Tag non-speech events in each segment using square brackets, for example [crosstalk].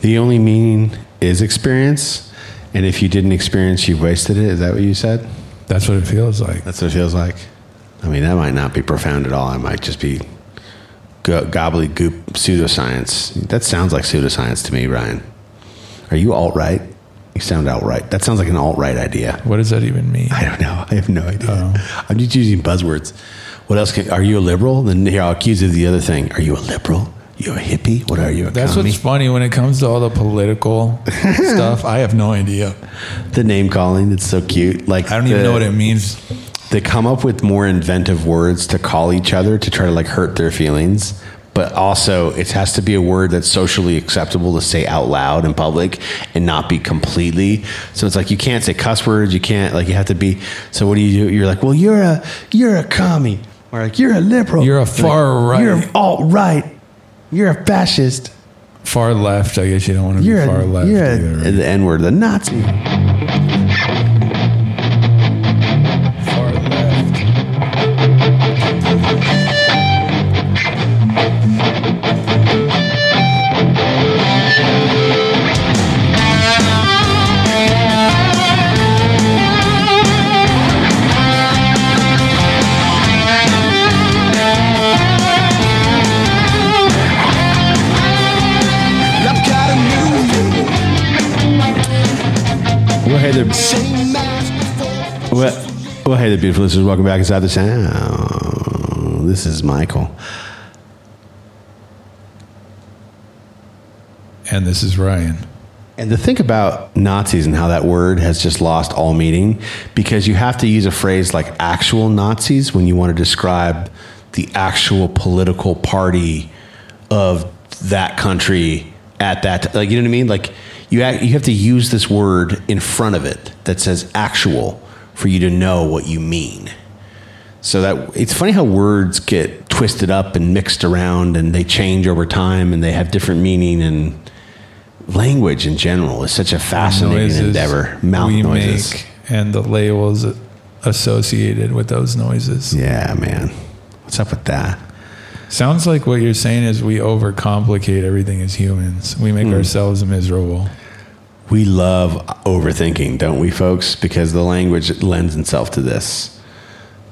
The only meaning is experience, and if you didn't experience, you've wasted it. Is that what you said? That's what it feels like. That's what it feels like. I mean, that might not be profound at all. It might just be go- gobbledygook pseudoscience. That sounds like pseudoscience to me, Ryan. Are you alt right? You sound alt right. That sounds like an alt right idea. What does that even mean? I don't know. [laughs] I have no idea. Oh. I'm just using buzzwords. What else? Can, are you a liberal? Then here I'll accuse you of the other thing. Are you a liberal? You a hippie? What are you? A That's commie? what's funny when it comes to all the political [laughs] stuff. I have no idea. the name calling. It's so cute. Like I don't even know what it means. They come up with more inventive words to call each other to try to like hurt their feelings. But also, it has to be a word that's socially acceptable to say out loud in public and not be completely. So it's like you can't say cuss words. You can't like you have to be. So what do you do? You're like, well, you're a you're a commie, or like you're a liberal. You're a far right. You're alt right. You're a fascist. Far left. I guess you don't want to You're be far a, left you're a- either. right? the N word, the Nazi. Well, hey there. same as before. Well, well, hey there, beautiful listeners. Welcome back inside the sound. This is Michael. And this is Ryan. And to think about Nazis and how that word has just lost all meaning, because you have to use a phrase like actual Nazis when you want to describe the actual political party of that country at that like you know what I mean like you act, you have to use this word in front of it that says actual for you to know what you mean. So that it's funny how words get twisted up and mixed around and they change over time and they have different meaning and language in general is such a fascinating Noises endeavor. Mouth we noises. make and the labels associated with those noises. Yeah, man. What's up with that? Sounds like what you're saying is we overcomplicate everything as humans. We make hmm. ourselves miserable. We love overthinking, don't we, folks? Because the language lends itself to this.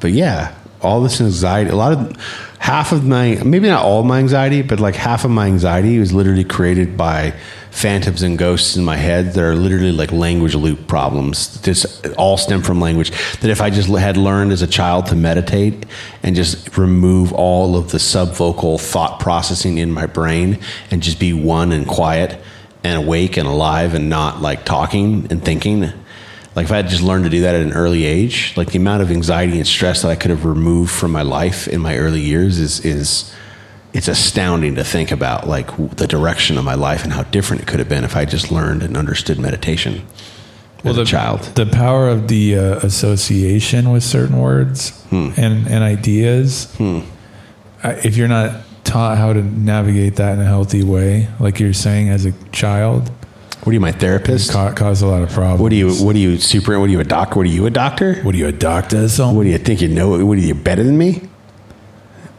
But yeah, all this anxiety, a lot of half of my, maybe not all of my anxiety, but like half of my anxiety was literally created by phantoms and ghosts in my head that are literally like language loop problems. Just all stem from language. That if I just had learned as a child to meditate and just remove all of the subvocal thought processing in my brain and just be one and quiet and awake and alive and not like talking and thinking. Like if I had just learned to do that at an early age, like the amount of anxiety and stress that I could have removed from my life in my early years is is it's astounding to think about like the direction of my life and how different it could have been if I just learned and understood meditation as the, a child. The power of the uh, association with certain words Hmm. and, and ideas. I- If you're not taught how to navigate that in a healthy way, like you're saying as a child, What are you, my therapist? ca- cause a lot of problems. What are you? What are you? Super? What are you? A doctor? What are you? A doctor? What are you, a doctor or something? What do you think you know? What are you better than me?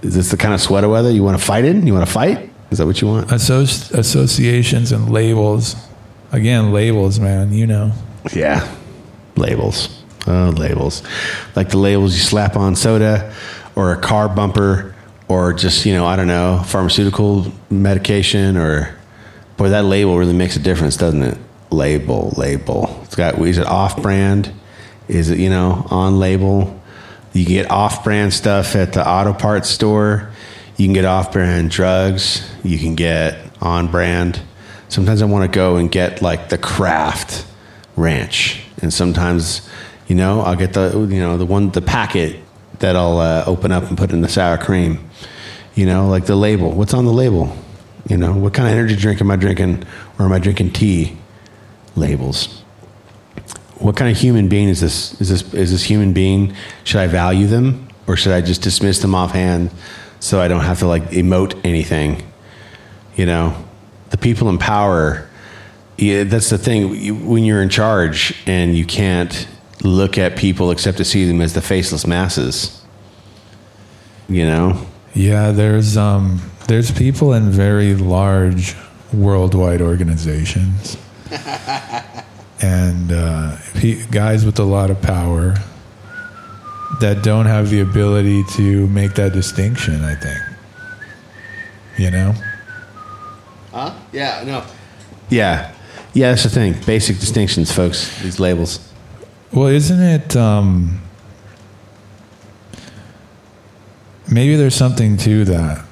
Is this the kind of sweater weather you want to fight in? You want to fight? Is that what you want? Associ- associations and labels. Again, labels, man. You know. Yeah, labels. Oh, labels. Like the labels you slap on soda, or a car bumper, or just you know I don't know pharmaceutical medication, or boy that label really makes a difference, doesn't it? Label, label. It's got is it off brand? Is it you know on label? You can get off brand stuff at the auto parts store. You can get off brand drugs. You can get on brand. Sometimes I want to go and get like the craft ranch, and sometimes, you know, I'll get the you know the one the packet that I'll uh, open up and put in the sour cream. You know, like the label. What's on the label? You know, what kind of energy drink am I drinking, or am I drinking tea? Labels. What kind of human being is this? Is this is this human being? Should I value them, or should I just dismiss them offhand, so I don't have to like emote anything? You know, the people in power yeah, that's the thing. When you're in charge and you can't look at people except to see them as the faceless masses, you know? Yeah, there's um there's people in very large worldwide organizations [laughs] and uh, pe- guys with a lot of power that don't have the ability to make that distinction. I think, you know. Huh? Yeah, no. Yeah. Yeah, that's the thing. Basic distinctions, folks. These labels. Well, isn't it? Um, maybe there's something to that.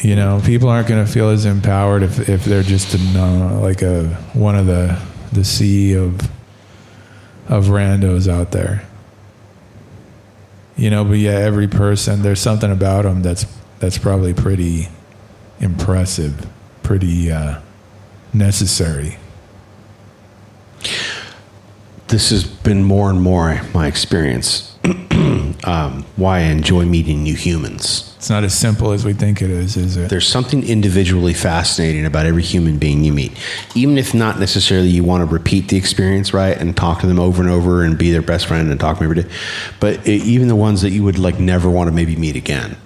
You know, people aren't going to feel as empowered if, if they're just a, no- like a one of the the sea of of randos out there. You know, but yeah, every person there's something about them that's that's probably pretty impressive, pretty uh, necessary. This has been more and more my experience. Um, why I enjoy meeting new humans. It's not as simple as we think it is, is it? There's something individually fascinating about every human being you meet. Even if not necessarily you want to repeat the experience, right, and talk to them over and over and be their best friend and talk to them every day. But it, even the ones that you would like never want to maybe meet again,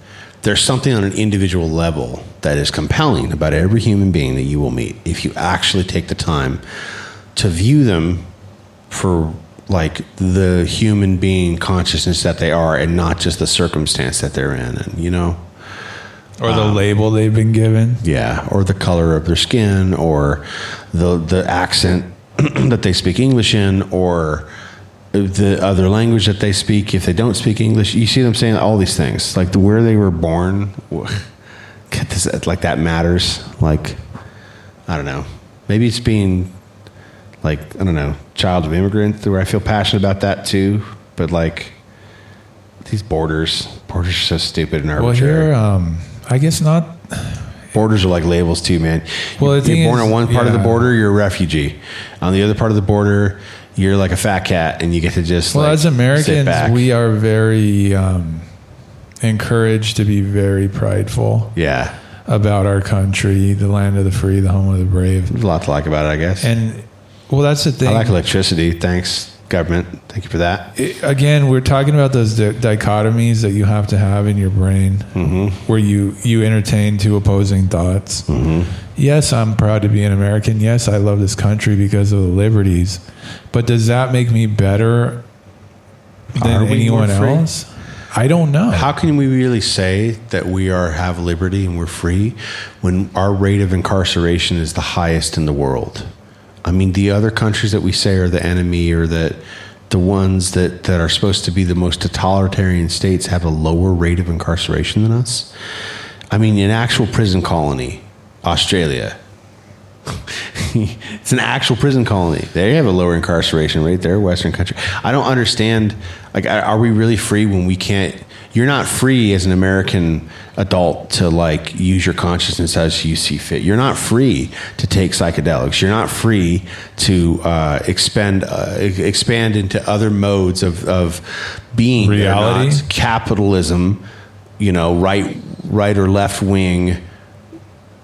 there's something on an individual level that is compelling about every human being that you will meet if you actually take the time to view them for like the human being consciousness that they are and not just the circumstance that they're in and you know or the um, label they've been given. yeah, or the color of their skin, or the the accent [clears throat] that they speak English in, or the other language that they speak if they don't speak English. You see them saying all these things, like the where they were born. [laughs] This, like that matters. Like I don't know. Maybe it's being like I don't know, child of immigrant, where I feel passionate about that too. But like these borders, borders are so stupid and arbitrary. Well, here, um, I guess not. Borders are like labels too, man. Well, the you're born is- on one part of the border, you're a refugee. On the other part of the border, you're like a fat cat, and you get to just Well, like, as Americans, we are very um, encouraged to be very prideful yeah, about our country, the land of the free, the home of the brave. there's a lot to like about it, I guess. And well, that's the thing. I like electricity. Thanks, government. Thank you for that. it- again, we're talking about those di- dichotomies that you have to have in your brain, Mm-hmm. where you you entertain two opposing thoughts. Mm-hmm. Yes, I'm proud to be an American. Yes, I love this country because of the liberties. But does that make me better than anyone else? I don't know. How can we really say that we are have liberty and we're free when our rate of incarceration is the highest in the world? I mean, the other countries that we say are the enemy or that the ones that, that are supposed to be the most totalitarian states have a lower rate of incarceration than us. I mean, an actual prison colony, Australia. [laughs] it's an actual prison colony. They have a lower incarceration rate. They're a Western country. I don't understand. Like, are are we really free when we can't? You're not free as an American adult to like use your consciousness as you see fit. You're not free to take psychedelics. You're not free to uh, expend uh, expand into other modes of of being. Reality? capitalism. You know, right, right or left wing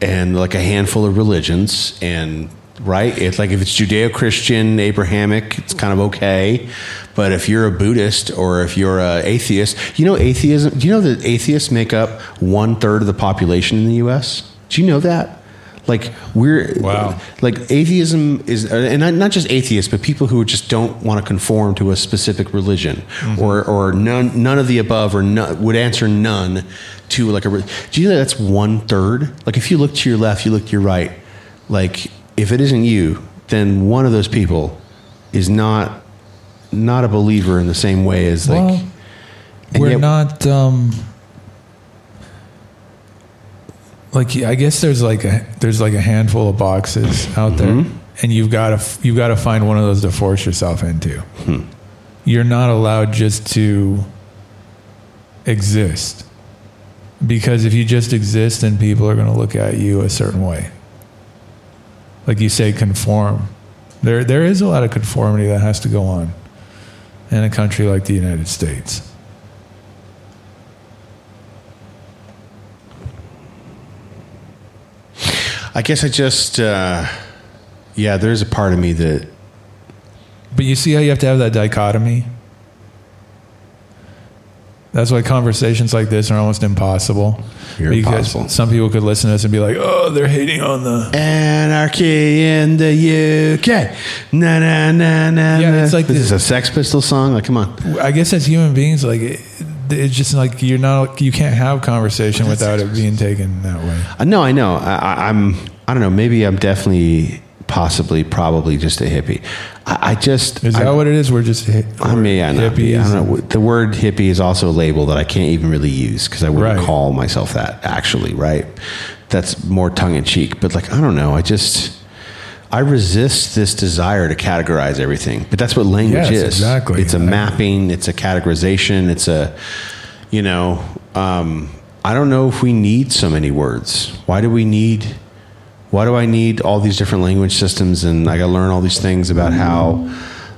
and like a handful of religions and right it's like if it's judeo-christian abrahamic it's kind of okay but if you're a buddhist or if you're a atheist you know atheism do you know that atheists make up one third of the population in the us do you know that? Like we're Wow. like atheism is and not, not just atheists but people who just don't want to conform to a specific religion mm-hmm. or or none none of the above or none, would answer none to like a do you know that's one third like if you look to your left you look to your right like if it isn't you then one of those people is not not a believer in the same way as like well, we're yet- not. Um, like I guess there's like a there's like a handful of boxes out there, Mm-hmm. and you've got to you've got to find one of those to force yourself into. Hmm. You're not allowed just to exist because if you just exist, then people are going to look at you a certain way. Like you say, conform. There there is a lot of conformity that has to go on in a country like the United States. i guess i just uh yeah there's a part of me that But you see how you have to have that dichotomy? That's why conversations like this are almost impossible. You're because impossible. some people could listen to us and be like, "Oh, they're hating on the." Anarchy in the UK. Na na na na. Yeah, na. it's like this the- is a Sex Pistols song. Like, come on. I guess as human beings, like it, it's just like you're not, you can't have conversation without it being taken that way. Uh, no, I know. I, I, I'm. I don't know. Maybe I'm definitely, possibly, probably just a hippie. I, I just. Is I, that what it is? We're just hi- I may we're not be. I don't know. The word hippie is also a label that I can't even really use because I wouldn't Right. call myself that. Actually, right? That's more tongue in cheek. But like, I don't know. I just. I resist this desire to categorize everything, but that's what language Yes, is. exactly. It's a I- mapping. It's a categorization. It's a, you know, um, I don't know if we need so many words. Why do we need? Why do I need all these different language systems? And I got to learn all these things about how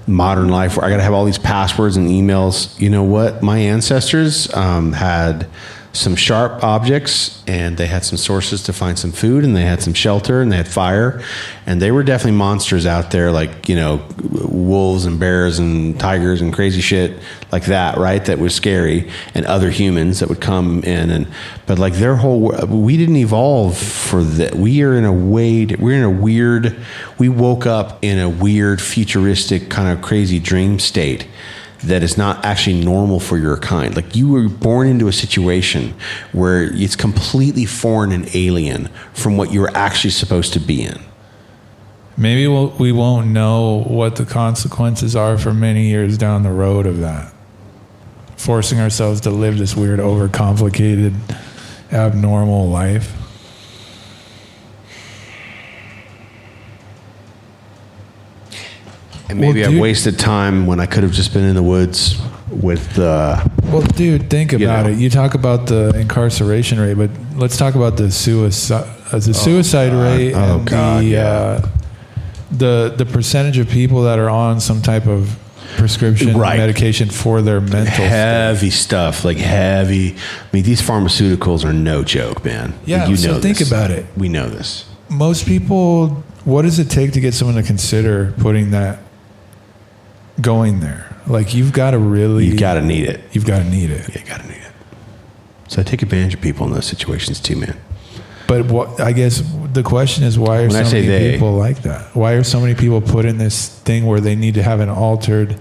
modern life. I got to have all these passwords and emails. You know what? My ancestors um, had some sharp objects, and they had some sources to find some food, and they had some shelter, and they had fire, and they were definitely monsters out there, like you know, wolves and bears and tigers and crazy shit like that, right? That was scary, and other humans that would come in, and but like their whole, we didn't evolve for that. We are in a way, we're in a weird. We woke up in a weird, futuristic, kind of crazy dream state that is not actually normal for your kind. Like you were born into a situation where it's completely foreign and alien from what you were actually supposed to be in. Maybe we'll, we won't know what the consequences are for many years down the road of that. Forcing ourselves to live this weird, overcomplicated, abnormal life. And maybe Well, I wasted time when I could have just been in the woods with uh, Well, dude, think about know. it. You talk about the incarceration rate, but let's talk about the suicide, uh, the suicide rate, Oh, and God, the yeah. uh, the the percentage of people that are on some type of prescription Right. medication for their mental state. heavy stuff, like heavy. I mean, these pharmaceuticals are no joke, man. Yeah, you so know think this. about it. We know this. Most people, what does it take to get someone to consider putting that going there? Like you've got to really, You've got to need it. you've got to need it. You got to need it. So I take advantage of people in those situations too, man. But what I guess the question is why are When I so say many they- people like that? Why are so many people put in this thing where they need to have an altered?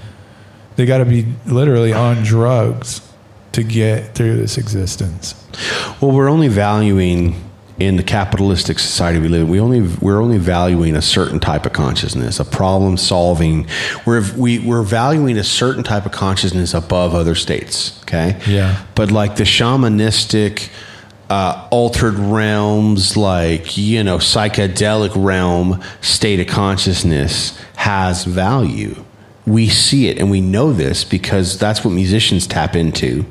They got to be literally on drugs to get through this existence. Well, we're only valuing in the capitalistic society we live. in, We only we're only valuing a certain type of consciousness, a problem solving. We're we, we're valuing a certain type of consciousness above other states. Okay. Yeah. But like the shamanistic. Uh, altered realms like you know psychedelic realm state of consciousness has value we see it and we know this because that's what musicians tap into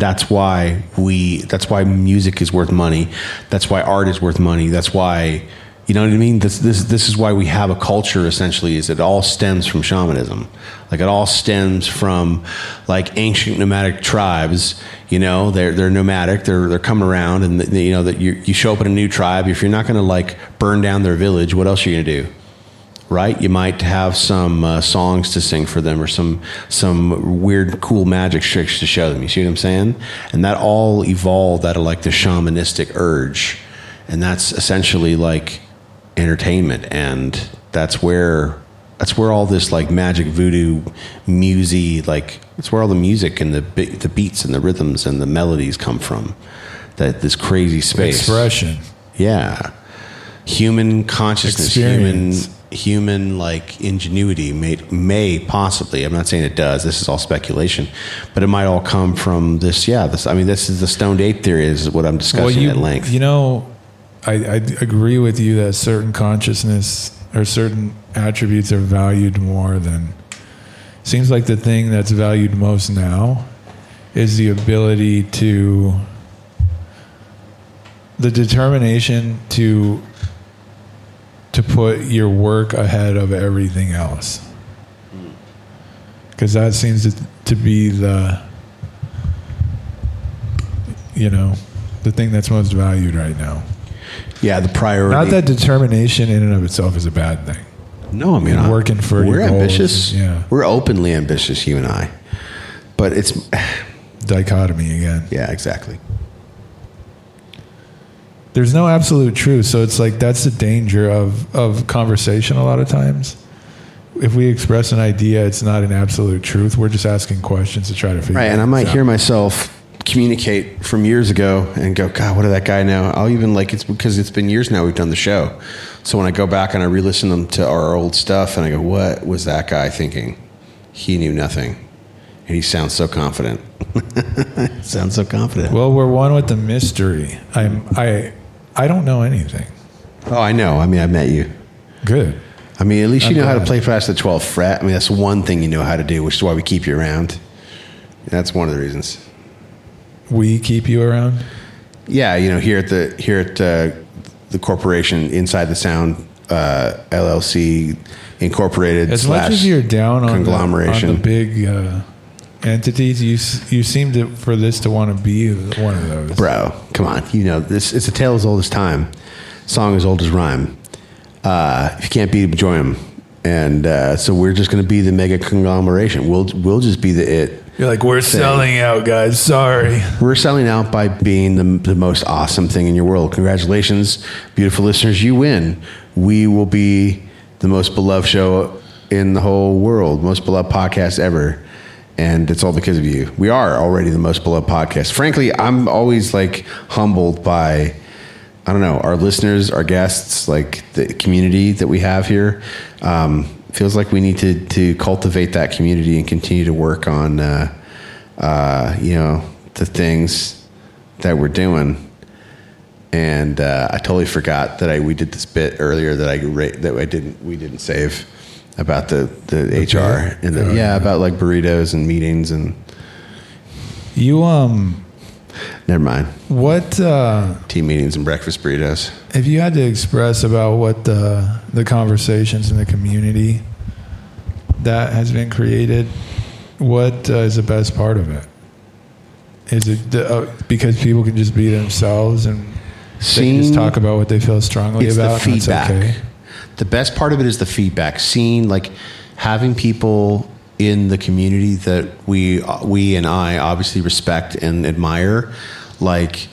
that's why we that's why music is worth money. That's why art is worth money. That's why you know what i mean? This this this is why we have a culture essentially is it all stems from shamanism. Like it all stems from like ancient nomadic tribes you know? They're they're nomadic. They're they're coming around and they, you know that you you show up in a new tribe. If you're not going to like burn down their village what else are you going to do right? You might have some uh, songs to sing for them or some some weird, cool magic tricks to show them. You see what I'm saying? And that all evolved out of like the shamanistic urge, and that's essentially like entertainment, and that's where that's where all this like magic voodoo musy like it's where all the music and the the beats and the rhythms and the melodies come from. That this crazy space Expression. yeah human consciousness Experience. human like ingenuity may may possibly i'm not saying it does this is all speculation but it might all come from this yeah this i mean this is the stoned ape theory is what i'm discussing you, at length You know, I, I agree with you that certain consciousness or certain attributes are valued more than. Seems like the thing that's valued most now is the ability to. The determination to to put your work ahead of everything else. Because that seems to, to be the, you know, the thing that's most valued right now. yeah the priority Not that determination in and of itself is a bad thing. no i mean Working for we're ambitious yeah. we're openly ambitious you and i but it's [sighs] dichotomy again. Yeah, exactly. There's no absolute truth, so it's like that's the danger of of conversation. A lot of times, if we express an idea, it's not an absolute truth. We're just asking questions to try to figure. it Out. Right, and I might out. hear myself communicate from years ago and go, God, what did that guy know? I'll even like it's because it's been years now we've done the show. So when I go back and I re-listen them to our old stuff, and I go, what was that guy thinking? He knew nothing, and he sounds so confident. [laughs] sounds so confident. Well, we're one with the mystery. I'm I I don't know anything. oh, I know. I mean, I met you. Good. I mean, at least you I'm know how to play past the 12th fret. I mean, that's one thing you know how to do, which is why we keep you around. That's one of the reasons. We keep you around. Yeah, you know, here at the here at uh, the corporation inside the Sound uh, LLC Incorporated As slash much as you're down on the, on conglomeration. the big uh, entities, you you seem to for this to want to be one of those. bro. Come on, you know this. It's a tale as old as time, song as old as rhyme. Uh, if you can't beat 'em, join them. And uh, so we're just going to be the mega conglomeration. We'll we'll just be the it. You're like we're selling out, guys. Sorry. We're selling out by being the, the most awesome thing in your world. Congratulations, beautiful listeners. You win. We will be the most beloved show in the whole world, most beloved podcast ever. And it's all because of you. We are already the most beloved podcast. Frankly, I'm always like humbled by, I don't know, our listeners, our guests, like the community that we have here. Um, feels like we need to, to cultivate that community and continue to work on, uh, uh, you know, the things that we're doing. And uh, I totally forgot that I we did this bit earlier that I that I didn't we didn't save about the the, HR and the, yeah about like burritos and meetings and You um, never mind what uh, team meetings and breakfast burritos. if you had to express about what the the conversations in the community that has been created, what uh, is the best part of it? Is it the, uh, because people can just be themselves and they can just talk about what they feel strongly about? the and that's feedback. okay? The best part of it is the feedback. Seeing like having people in the community that we we and I obviously respect and admire, like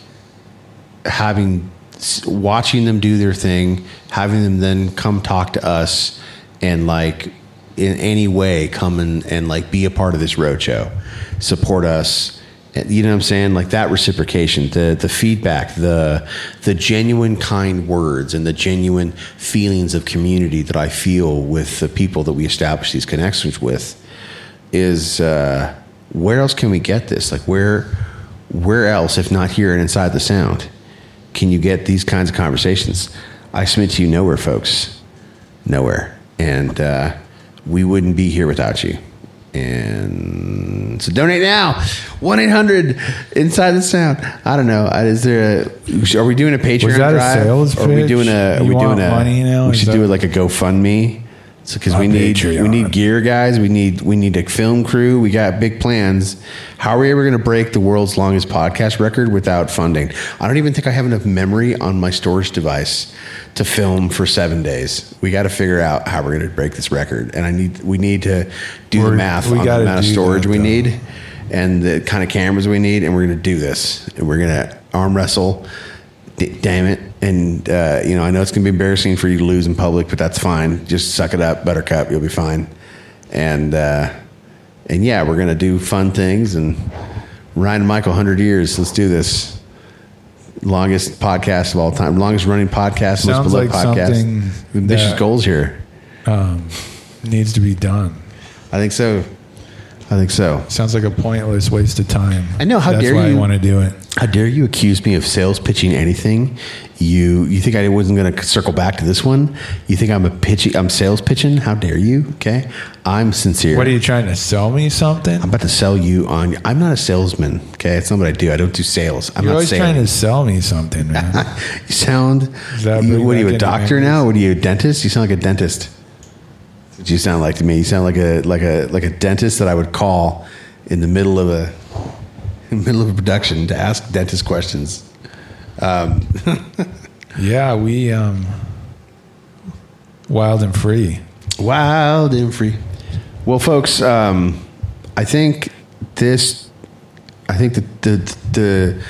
having watching them do their thing, having them then come talk to us and like in any way come and, and like be a part of this roadshow, support us. You know what I'm saying? Like that reciprocation, the the feedback, the the genuine kind words and the genuine feelings of community that I feel with the people that we establish these connections with is uh, where else can we get this? Like where where else, if not here and inside the sound, can you get these kinds of conversations? I submit to you nowhere, folks. Nowhere. And uh, we wouldn't be here without you. And so donate now. 1 800 Inside the Sound. I don't know. Is there a, are we doing a Patreon Was that a drive? sales Or Are we pitch? doing a, are You we doing want a, money now? we Is should that- do it like a GoFundMe. Because we On need we need gear guys. We need we need a film crew. We got big plans. How are we ever going to break the world's longest podcast record without funding? I don't even think I have enough memory on my storage device to film for seven days. We got to figure out how we're going to break this record, and I need we need to do the We're- math we on the amount of storage that, we need and the kind of cameras we need, and we're going to do this, and we're going to arm wrestle. D- damn it. And, uh, you know, I know it's going to be embarrassing for you to lose in public, but that's fine. Just suck it up, buttercup. You'll be fine. And, uh, and yeah, we're going to do fun things and Ryan and Michael, 100 years. Let's do this. Longest podcast of all time. Longest running podcast, most Sounds beloved like podcast. something Ambitious goals here. Um, needs to be done. I think so. I think so. Sounds like a pointless waste of time. I know, how That's dare why you- I want to do it. How dare you accuse me of sales pitching anything? You you think I wasn't going to circle back to this one? You think I'm a pitchy? I'm sales pitching? How dare you? Okay, I'm sincere. What are you trying to sell me something? I'm about to sell you on. I'm not a salesman. Okay, it's not what I do. I don't do sales. I'm You're not always sales. trying to sell me something, man. [laughs] you sound. Does that You, what are you, a doctor now? What are you, a dentist? You sound like a dentist. What you sound like to me. You sound like a like a like a dentist that I would call in the middle of a in [laughs] the middle of a production to ask dentist questions. Um, [laughs] yeah, we um, wild and free. Wild and free. Well, folks, um, I think this. I think the the the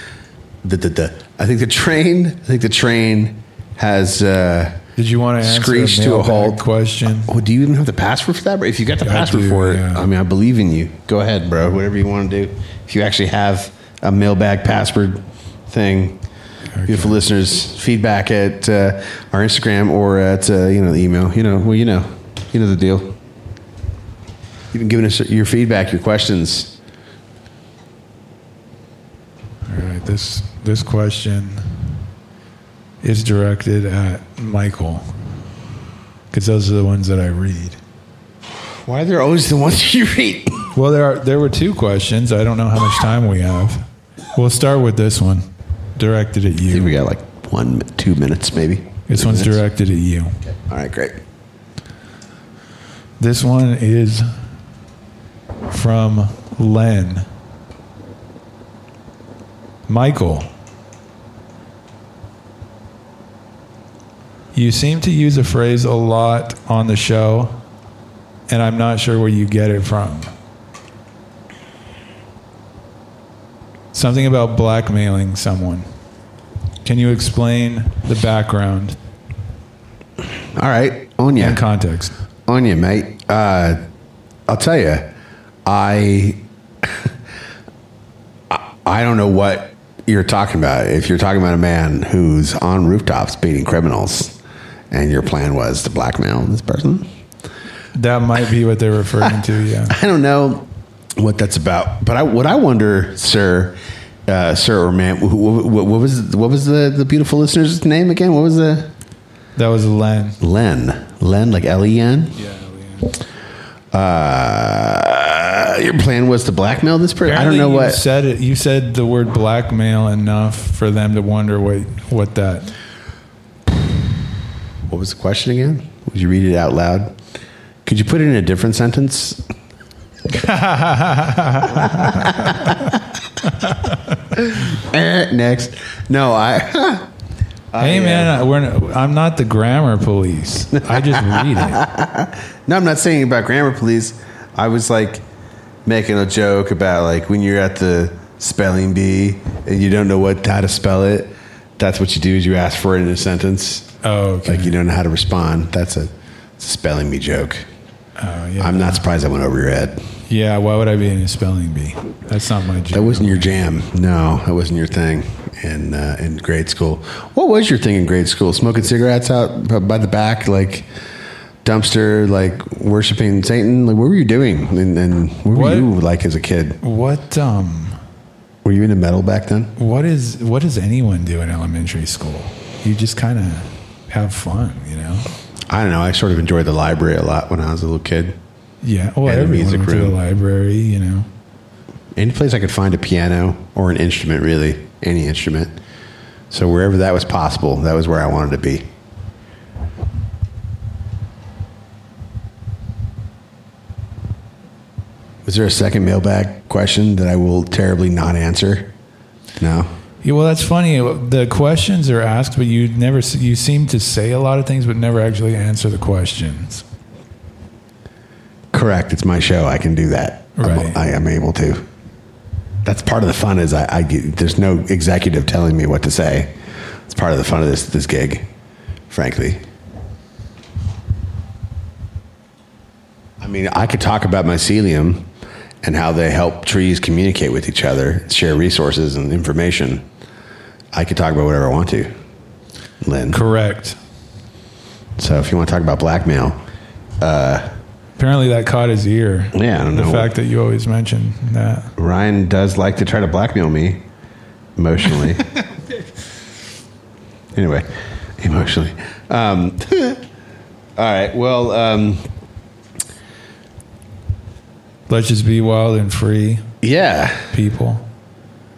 the, the, the I think the train. I think the train has. Uh, Did you want to Screeched a to a halt. question? oh, do you even have the password for that? Bro? If you got the I password do, for it, yeah. I mean, I believe in you. Go ahead, bro. Whatever you want to do. If you actually have a mailbag password thing, beautiful listeners, feedback at uh, our Instagram or at uh, you know the email. You know, well, you know, you know the deal. You've been giving us your feedback, your questions. All right. This this question is directed at Michael because those are the ones that I read. Why are there always the ones [laughs] you read? Well, there are there were two questions. I don't know how much time we have. We'll start with this one, directed at I think we got like one, two minutes, maybe. This one's minutes. directed at you. All right, great. This one is from Len. Michael. You seem to use a phrase a lot on the show, and I'm not sure where you get it from. Something about blackmailing someone. Can you explain the background All right, on you, and context? on you, mate. Uh, I'll tell you, I, I- I don't know what you're talking about. If you're talking about a man who's on rooftops beating criminals, and your plan was to blackmail this person, That might be what they're referring to, [laughs] yeah. I don't know what that's about. But I, what I wonder, sir, uh, sir or man, wh- wh- wh- what was what was the the beautiful listener's name again? What was the That was Len. Len? Len, like L E N. Yeah, Uh, your plan was to blackmail this person. I don't know you what. said it. You said the word blackmail enough for them to wonder what what that. What was the question again? Would you read it out loud? Could you put it in a different sentence? [laughs] Eh, Next. No, I. [laughs] hey man, I- we're I'm not the grammar police. I just [laughs] read it. No, I'm not saying about grammar police. I was like making a joke about like when you're at the spelling bee and you don't know what how to spell it. That's what you do is you ask for it in a sentence. Oh, okay. Like you don't know how to respond. That's a, it's a spelling bee joke. Oh, yeah. I'm not surprised that went over your head. Yeah, why would I be in a spelling bee? That's not my job. That wasn't your jam. No, that wasn't your thing in uh, in grade school. What was your thing in grade school? Smoking cigarettes out by the back, like dumpster, like worshiping Satan. Like, what were you doing? And, and what were What? you like as a kid? What um Were you into metal back then? what is what does anyone do in elementary school? You just kind of have fun, you know. I don't know. I sort of enjoyed the library a lot when I was a little kid. Yeah, well, And everyone music went to the library, you know. Any place I could find a piano or an instrument, really, any instrument. So wherever that was possible, that was where I wanted to be. Was there a second mailbag question that I will terribly not answer? No. Yeah, well, that's funny. The questions are asked, but you never you seem to say a lot of things, but never actually answer the questions. Correct. It's my show. I can do that. I'm- Right. I am able to. That's part of the fun. Is I, I get, there's no executive telling me what to say. It's part of the fun of this this gig, frankly. I mean, I could talk about mycelium and how they help trees communicate with each other, share resources and information. I could talk about whatever I want to, Len. Correct. So if you want to talk about blackmail, Apparently, that caught his ear. Yeah, I don't the fact that you always mention that. Ryan does like to try to blackmail me emotionally. [laughs] anyway, emotionally. Um, [laughs] all right. Well, um, Let's just be wild and free, yeah. people.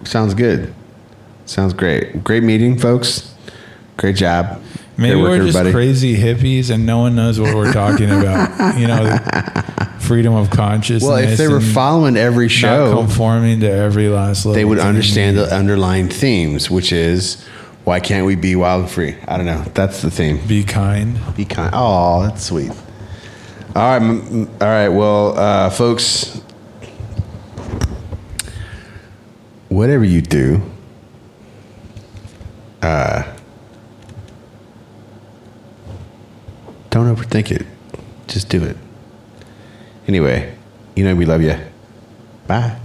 Sounds good. Sounds great. Great meeting, folks. Great job. Maybe Great work, we're just everybody. crazy hippies, and no one knows what we're talking about. [laughs] You know, freedom of consciousness. Well, if they were and following every not show, conforming to every last little, they would understand the underlying themes, which is why can't we be wild and free? I don't know. That's the theme. Be kind. Be kind. Oh, that's sweet. All right, all right. Well, uh, folks, whatever you do, uh, don't overthink it. Just do it. Anyway, you know we love you. Bye.